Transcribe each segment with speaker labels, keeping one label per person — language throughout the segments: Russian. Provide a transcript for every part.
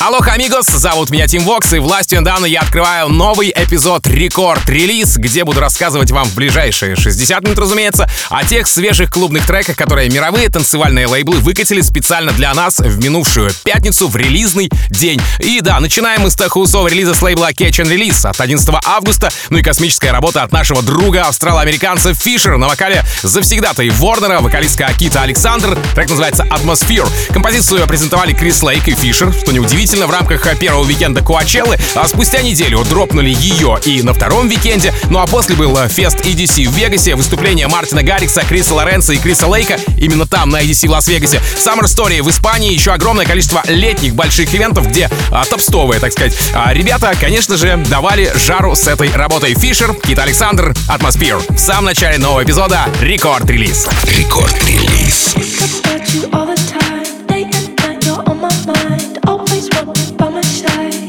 Speaker 1: Алло, амигос, зовут меня Tim Vox, и властью мне данной я открываю новый эпизод Record Release, где буду рассказывать вам в ближайшие 60 минут, разумеется, о тех свежих клубных треках, которые мировые танцевальные лейблы выкатили специально для нас в минувшую пятницу в релизный день. И да, начинаем мы с техаусового релиза с лейбла Catch and Release от 11 августа, ну и космическая работа от нашего друга австрало-американца Фишер на вокале завсегдатая Ворнера, вокалистка Кита Александр, трек называется Atmosphere. Композицию презентовали Крис Лейк и Фишер, что неудивительно, Действительно, в рамках первого викенда Коачеллы, а спустя неделю дропнули ее и на втором викенде. Ну а после был фест EDC в Вегасе, выступление Мартина Гаррикса, Криса Лоренцо и Криса Лейка именно там, на EDC в Лас-Вегасе. Summer Story в Испании, еще огромное количество летних больших ивентов, где а, топстовые, так сказать. А, ребята, конечно же, давали жару с этой работой. Фишер, Кита Александр, Atmosphere. В самом начале нового эпизода
Speaker 2: Record Release. Рекорд-релиз. shy.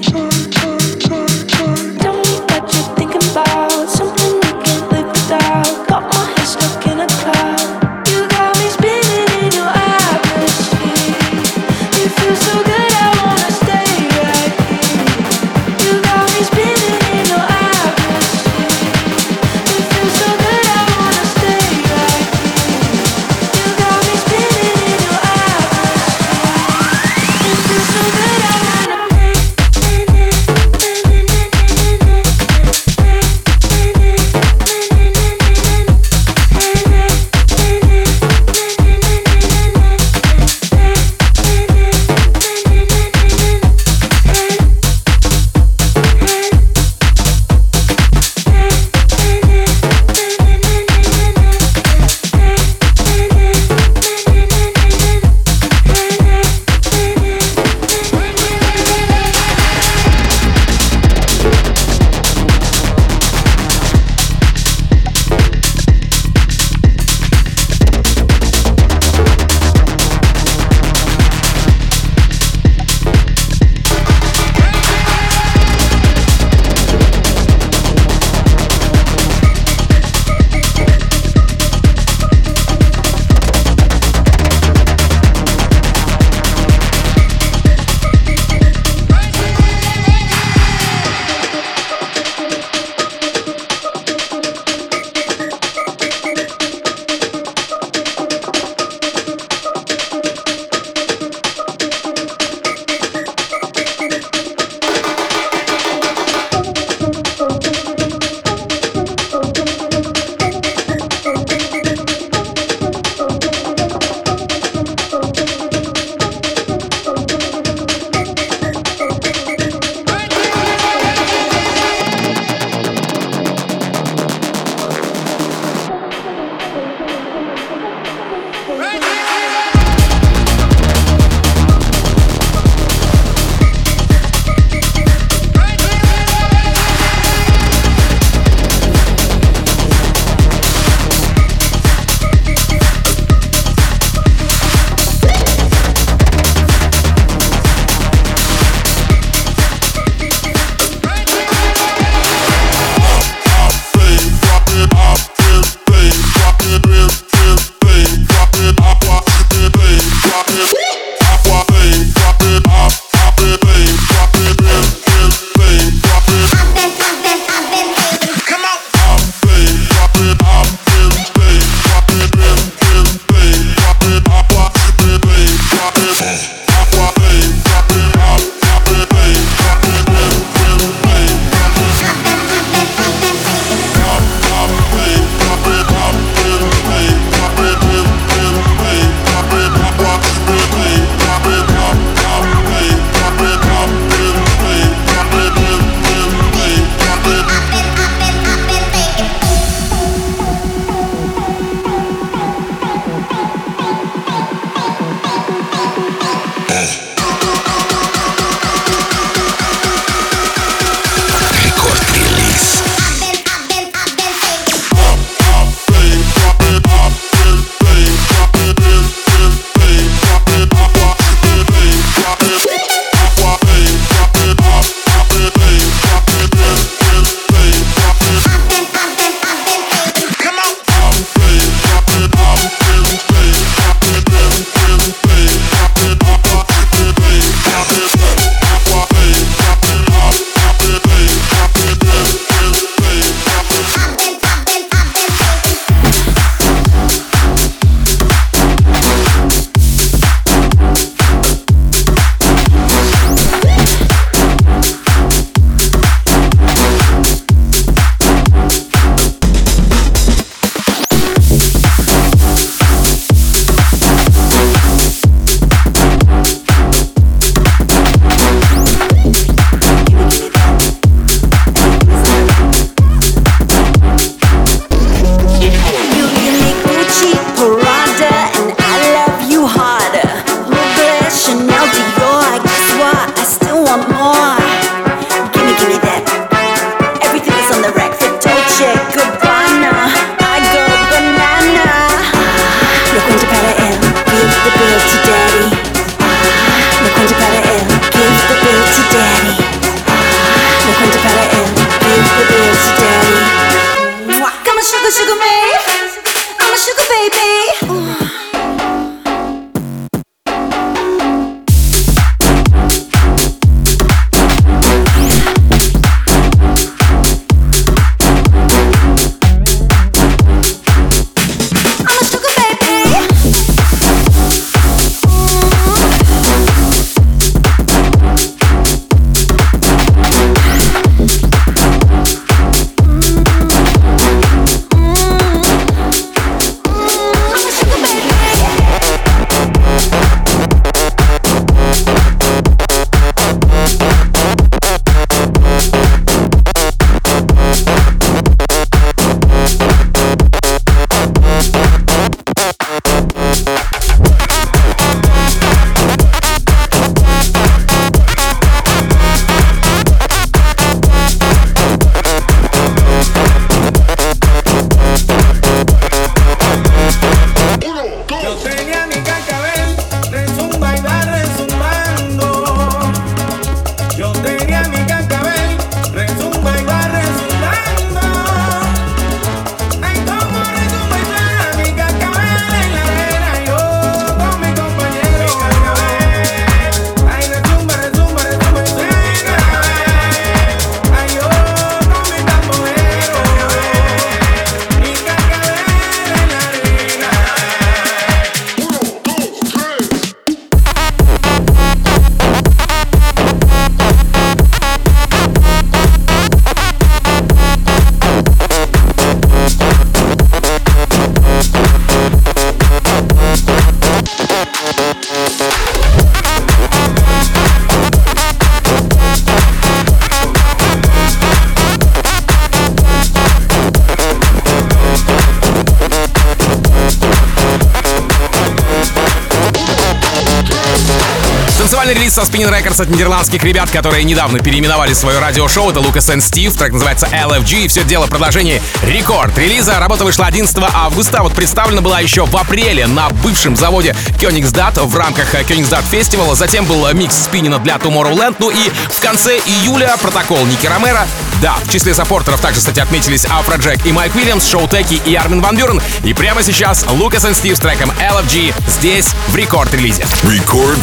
Speaker 2: Spinning
Speaker 1: Records от нидерландских ребят, которые недавно переименовали свое радиошоу. Это Лукас и Стив, трек называется LFG. И все дело в продолжении рекорд релиза. Работа вышла 11 августа, вот представлена была еще в апреле на бывшем заводе Königsdad в рамках Königsdad фестиваля. Затем был микс спиннина для Tomorrowland. Ну и в конце июля протокол Ники Ромеро. Да, в числе саппортеров также, кстати, отметились Афроджек и Майк Уильямс, Шоу Теки и Армин Ван Бюрен. И прямо сейчас Лукас и Стив с треком LFG здесь в рекорд-релизе.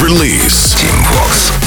Speaker 3: Release. Team Vox.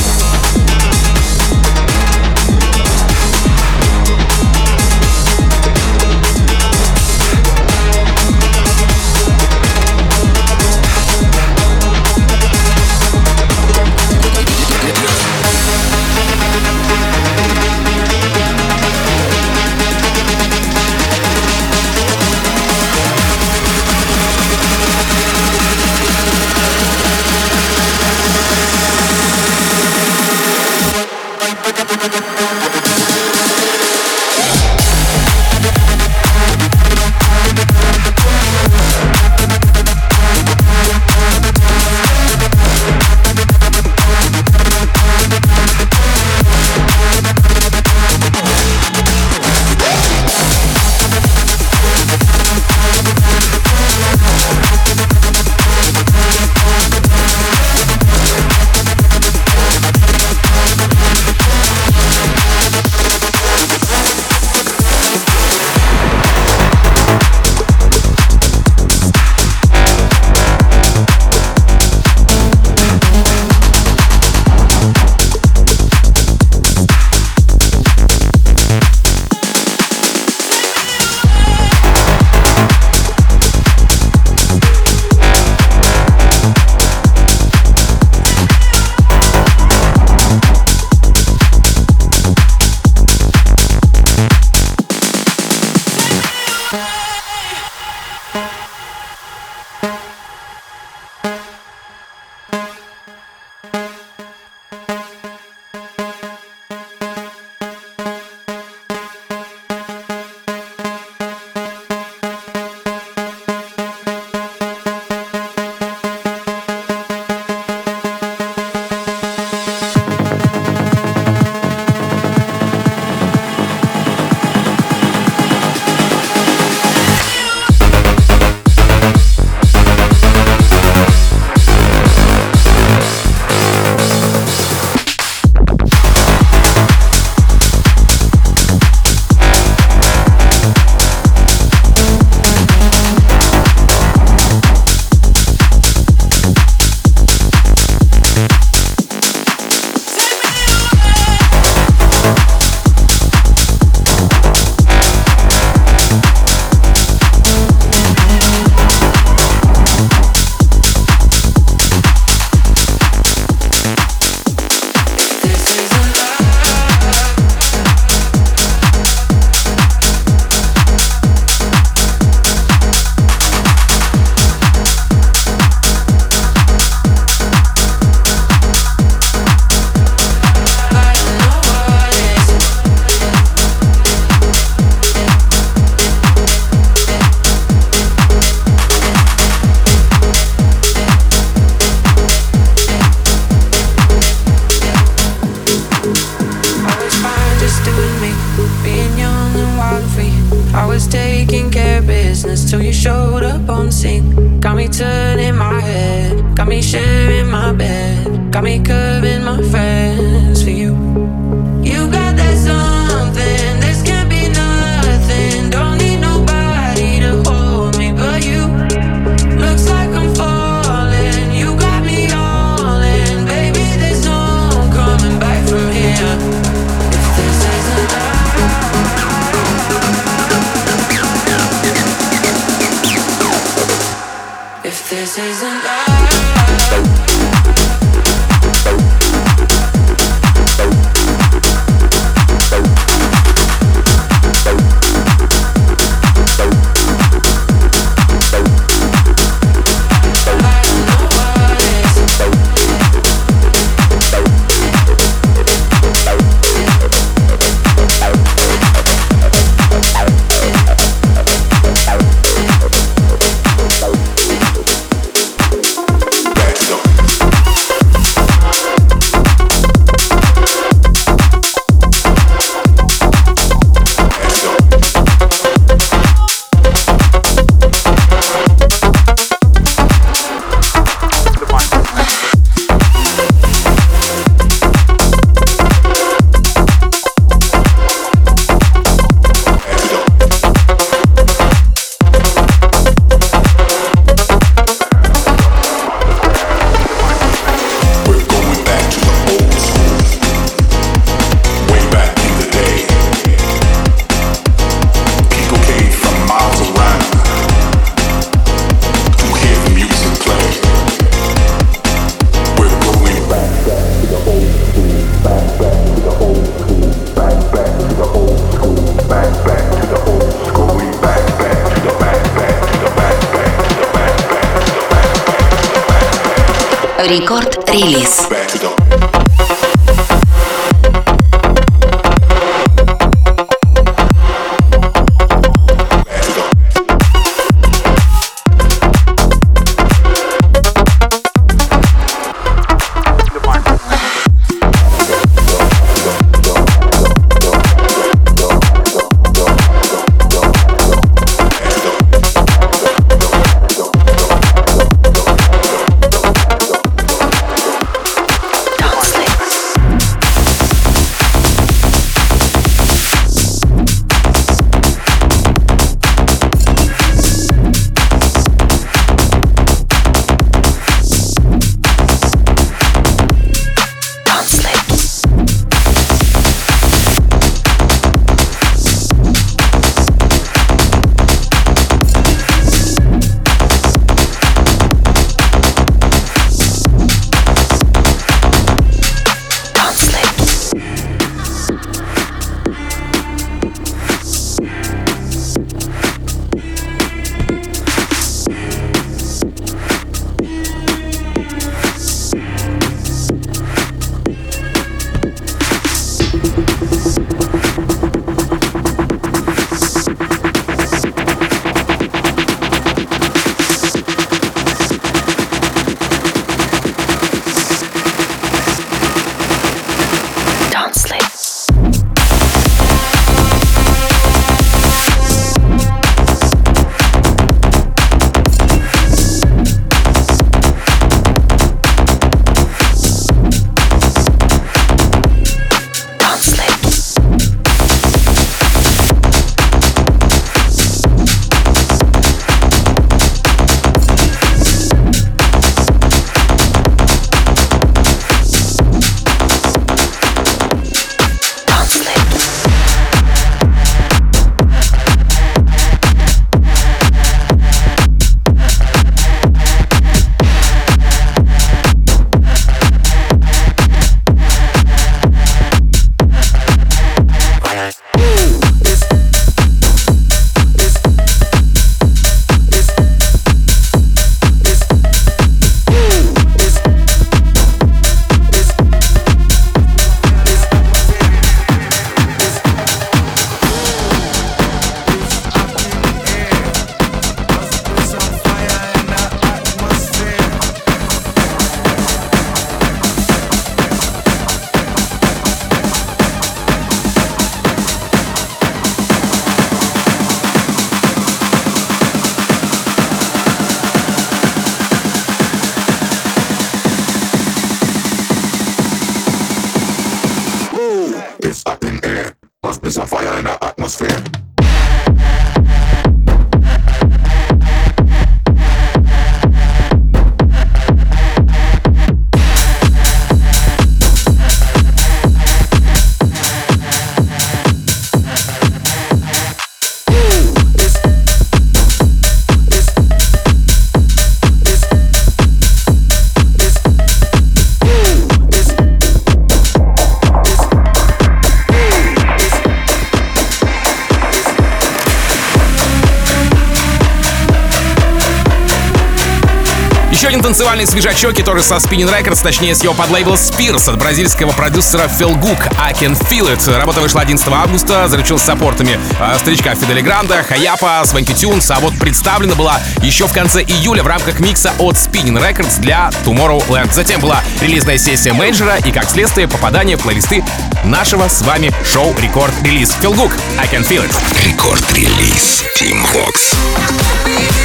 Speaker 1: Танцевальный свежачок, который со Spinning Records, точнее с его подлейбла Spears от бразильского продюсера Phil Gook I Can Feel It. Работа вышла 11 августа, заручил саппортами э, старичка Фидели Гранда, Хаяпа, Свенки Тюнс, а вот представлена была еще в конце июля в рамках микса от Spinning Records для Tomorrowland. Затем была релизная сессия менеджера и, как следствие, попадание в плейлисты нашего с вами шоу Рекорд Релиз. Phil Gook I Can Feel It.
Speaker 4: Рекорд Релиз. Team Vox.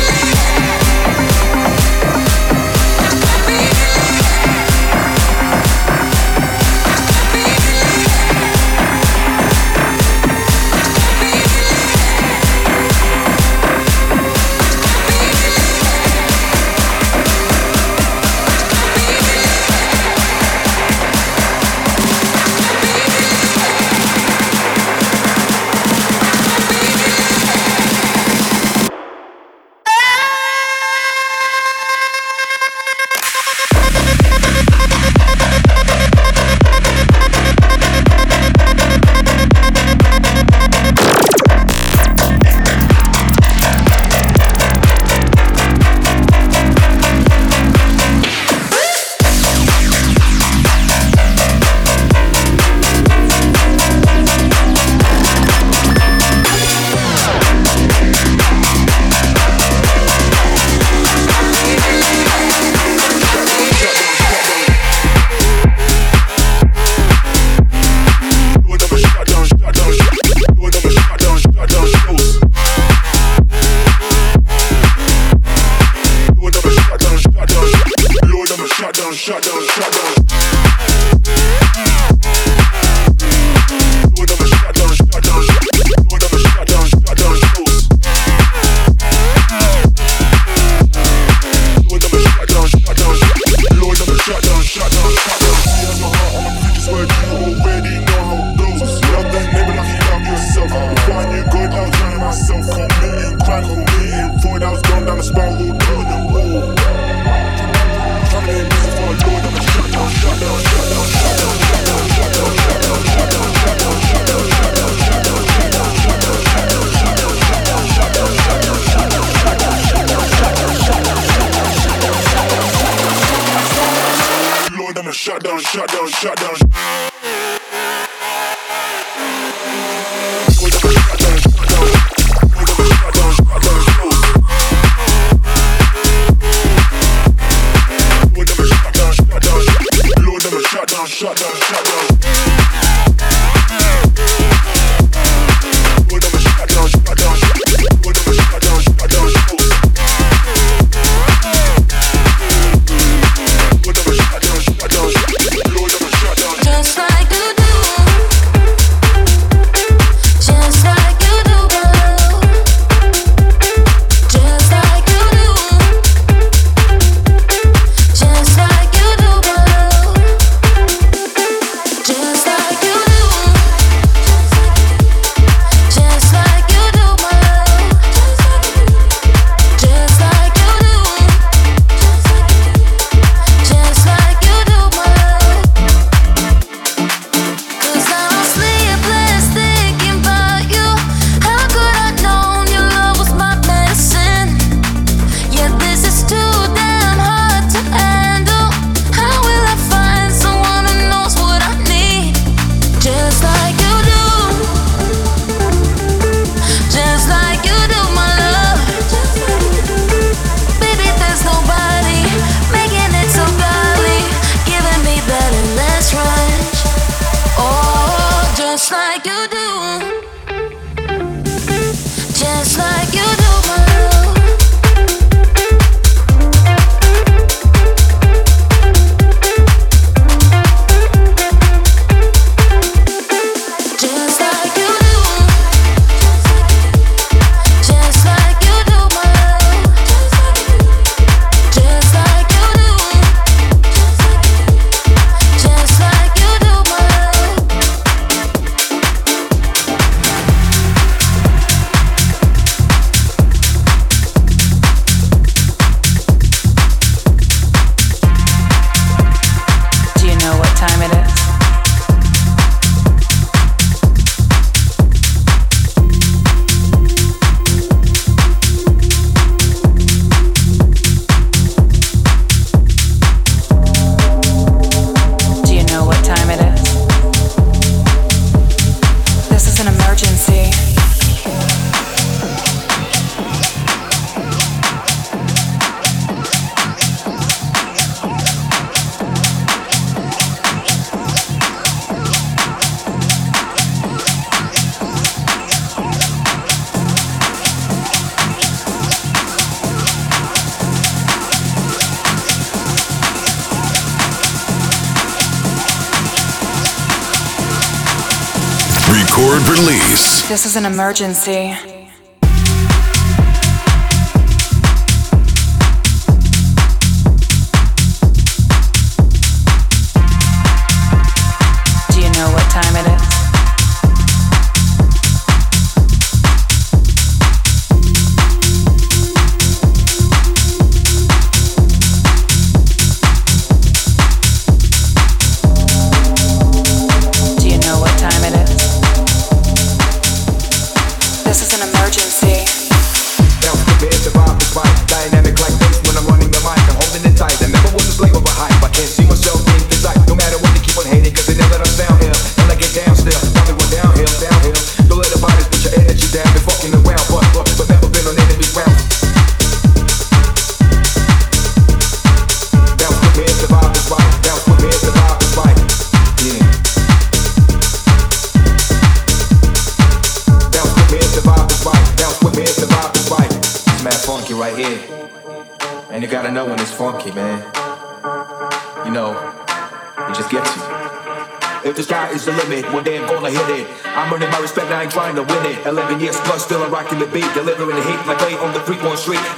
Speaker 5: Is an emergency.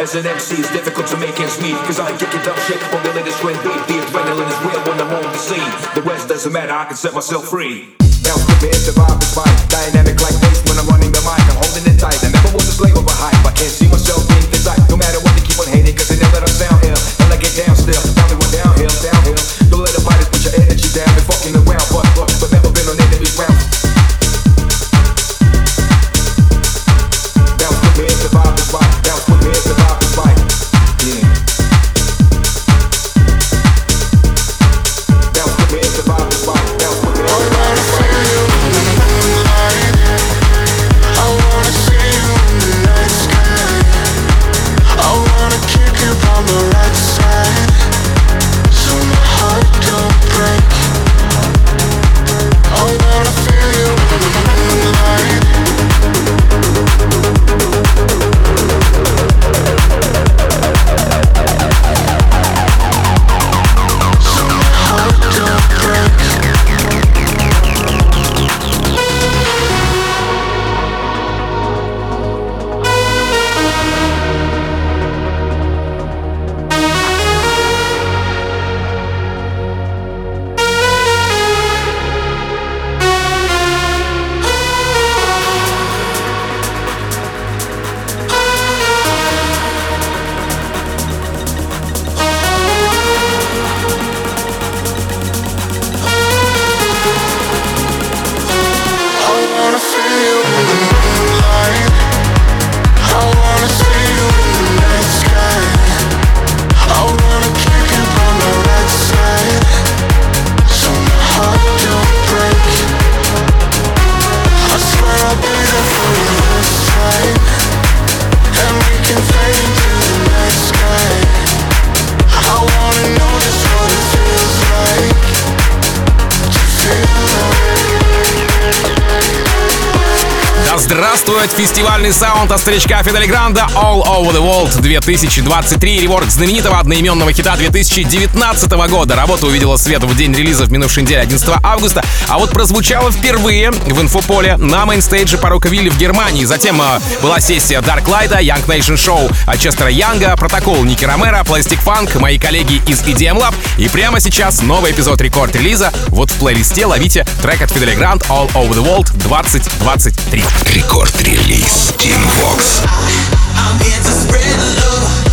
Speaker 6: As an MC, it's difficult to make ends meet. Cause I ain't kicking dumb shit on the latest trend beat. The adrenaline is real when I'm on the scene. The rest doesn't matter, I can set myself free. Bounce with me, the vibe is fine. Dynamic like bass when I'm running the mic. I'm holding it tight. I never was a slave of a hype. I can't see myself being this No matter what they keep on hating, cause they never let us down here. And I get down still.
Speaker 1: Здравствует фестивальный саунд от старичка Федде Ле Гранда All Over the World 2023. Rework знаменитого одноименного хита 2019 года. Работа увидела свет в день релиза в минувшей неделе 11 августа, а вот прозвучала впервые в инфополе на мейнстейдже Parookaville в Германии. Затем э, была сессия Dark Light, Young Nation Show от Честера Янга, протокол Ники Ромеро, Plastic Funk, мои коллеги из EDM Lab. И прямо сейчас новый эпизод Record Release. Вот в плейлисте ловите трек от Федде Ле Гранд All Over the World 2023.
Speaker 7: Рекорд-релиз Team Vox.
Speaker 8: I'm here to spread love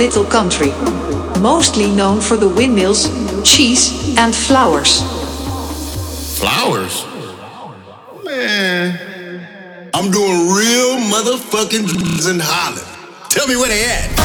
Speaker 9: Little country, mostly known for the windmills, cheese, and flowers.
Speaker 10: Flowers? Man, I'm doing real motherfucking in Holland. Tell me where they at.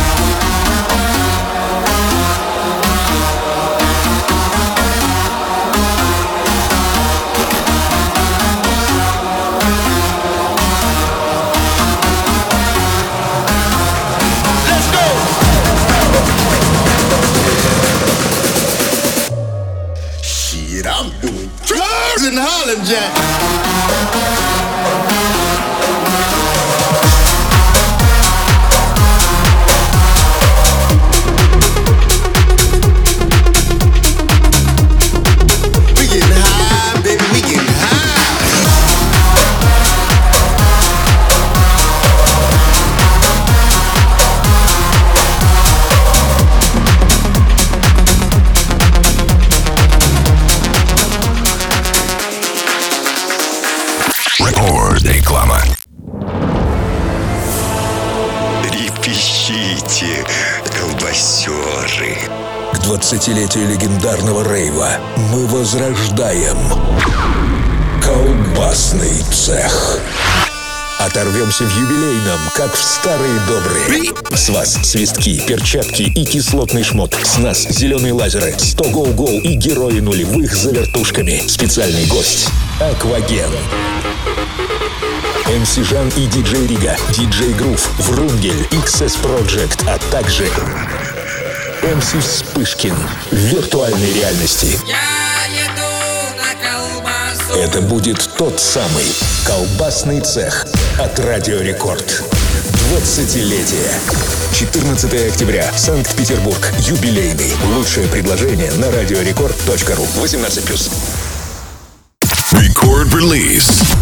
Speaker 7: 20-летие легендарного рейва мы возрождаем колбасный цех. Оторвемся в юбилейном, как в старые добрые. С вас свистки, перчатки и кислотный шмот. С нас зеленые лазеры, 100 гол гол и герои нулевых за вертушками. Специальный гость — Акваген. МС Жан и диджей Рига, диджей Грув, Врунгель, XS Project, а также МС Вспышкин в виртуальной реальности. Это будет тот самый колбасный цех от Радио Рекорд. 20-летие. 14 октября. Санкт-Петербург. Юбилейный. Лучшее предложение на радиорекорд.ру. 18+.
Speaker 11: Record release.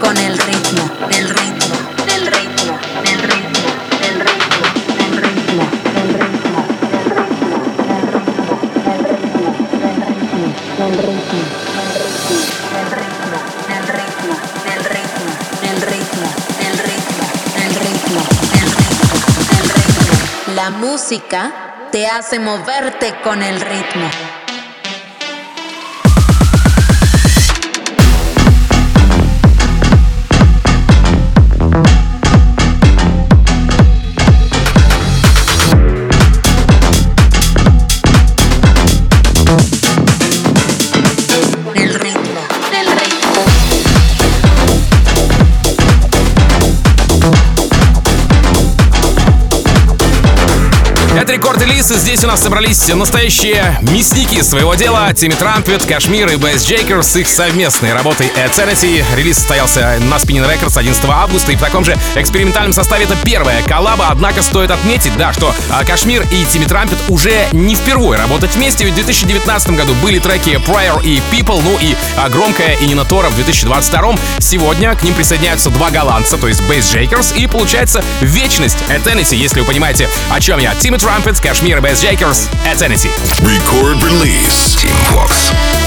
Speaker 12: con el ritmo, del ritmo, del ritmo, del ritmo, del ritmo, del ritmo, del ritmo, del ritmo, del ritmo, del ritmo, del ritmo, del ritmo, del ritmo, del ritmo, del ritmo, del ritmo, del ritmo, del ritmo, del ritmo, del ritmo. La música
Speaker 11: te hace moverte con el ritmo.
Speaker 1: Record Release, и здесь у нас собрались настоящие мясники своего дела. Timmy Trumpet, KSHMR и Bassjackers с их совместной работой Eternity. Релиз состоялся на Spinnin' Records 11 августа, и в таком же экспериментальном составе это первая коллаба. Однако стоит отметить, да, что а, KSHMR и Timmy Trumpet уже не впервые работают вместе, ведь в 2019 году были треки Prayer и People, ну и а, громкая Ininna Tora в 2022. Сегодня к ним присоединяются два голландца, то есть Bassjackers, и получается вечность Eternity, если вы понимаете, о чем я. Timmy Trumpet, KSHMR и Bassjackers, Eternity.
Speaker 4: Record release. Team Vox.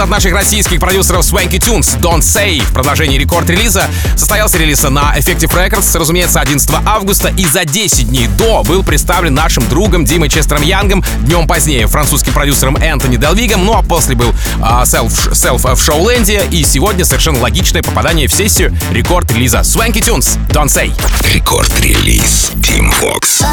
Speaker 1: От наших российских продюсеров Swanky Tunes Don't Say в продолжении рекорд-релиза состоялся релиз на Effective Records, разумеется, 11 августа, и за 10 дней до был представлен нашим другом Димой Честером Янгом, днем позднее французским продюсером Энтони Делвигом, ну а после был uh, Self, Self в Шоуленде, и сегодня совершенно логичное попадание в сессию рекорд-релиза. Swanky Tunes Don't Say.
Speaker 4: Рекорд-релиз. Team Vox.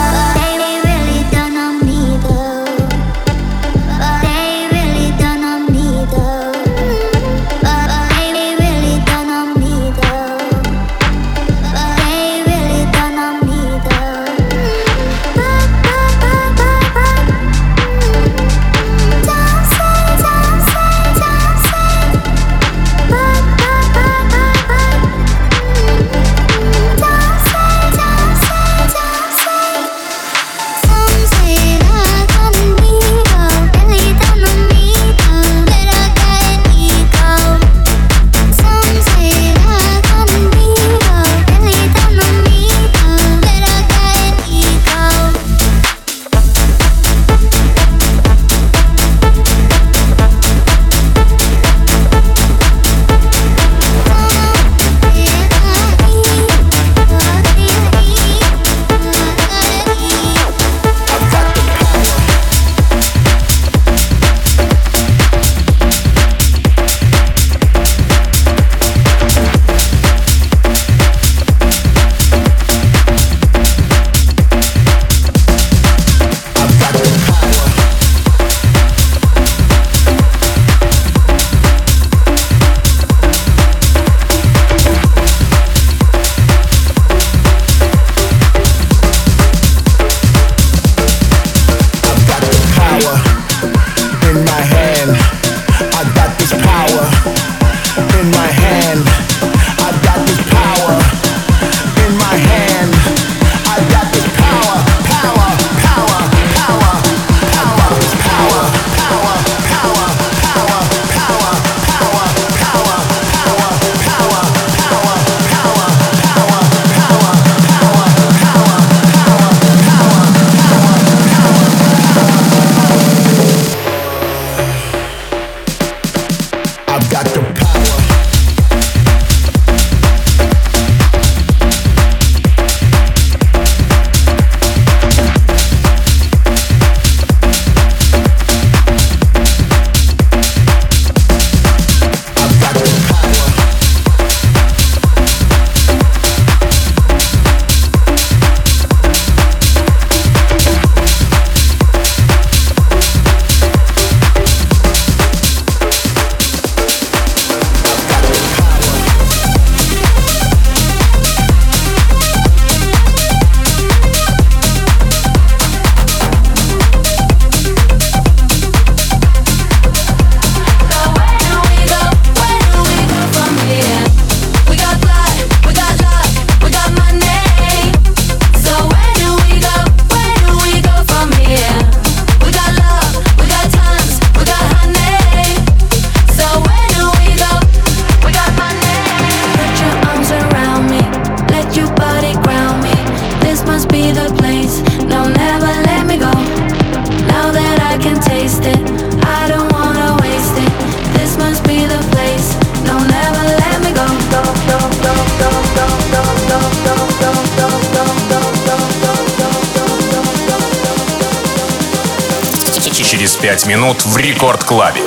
Speaker 13: Минут в рекорд-клабе.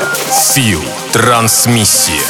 Speaker 13: Фил. Трансмиссия.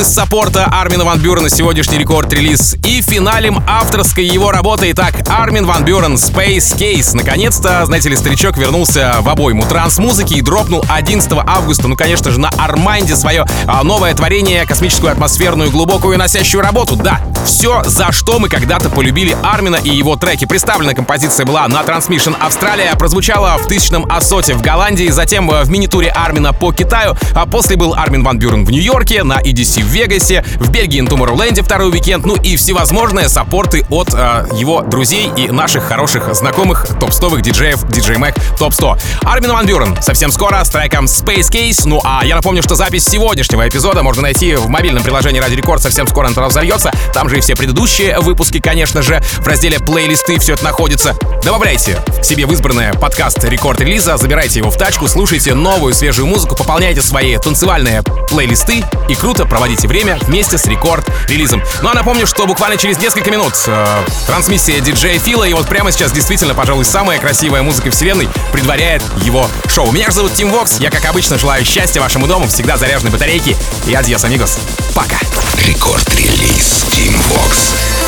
Speaker 1: из саппорта Армина Ван Бюрена сегодняшний Record Release и финалим авторской его работы. Итак, Армин Ван Бюрен Space Case. Наконец-то, знаете ли, старичок вернулся в обойму транс-музыки и дропнул 11 августа, ну, конечно же, на Armada свое а, новое творение, космическую атмосферную глубокую носящую работу. Да, все, за что мы когда-то полюбили Армина и его треки. Представлена композиция была на Transmission Австралия, прозвучала в тысячном ASOT е в Голландии, затем э, в мини-туре Армина по Китаю, а после был Армин Ван Бюрен в Нью-Йорке, на EDC в Вегасе, в Бельгии на Tomorrowland второй уикенд, ну и всевозможные саппорты от э, его друзей и наших хороших знакомых топ-стовых диджеев DJ Mag Top 100. Армин Ван Бюрен совсем скоро с треком Space Case. Ну а я напомню, что запись сегодняшнего эпизода можно найти в мобильном приложении Радио Рекорд. Совсем скоро она туда. Там же и все предыдущие выпуски, конечно же. В разделе «Плейлисты» все это находится. Добавляйте к себе в избранное подкаст «Рекорд релиза», забирайте его в тачку, слушайте новую свежую музыку, пополняйте свои танцевальные плейлисты и круто проводите время вместе с «Рекорд релизом». Ну а напомню, что буквально через несколько минут э, трансмиссия диджея Фила, и вот прямо сейчас действительно, пожалуй, самая красивая музыка вселенной предваряет его шоу. Меня же зовут Тим Вокс, я, как обычно, желаю счастья вашему дому, всегда заряженной батарейки и адьос, амигос. Пока!
Speaker 4: Рекорд-релиз Тим Beatbox.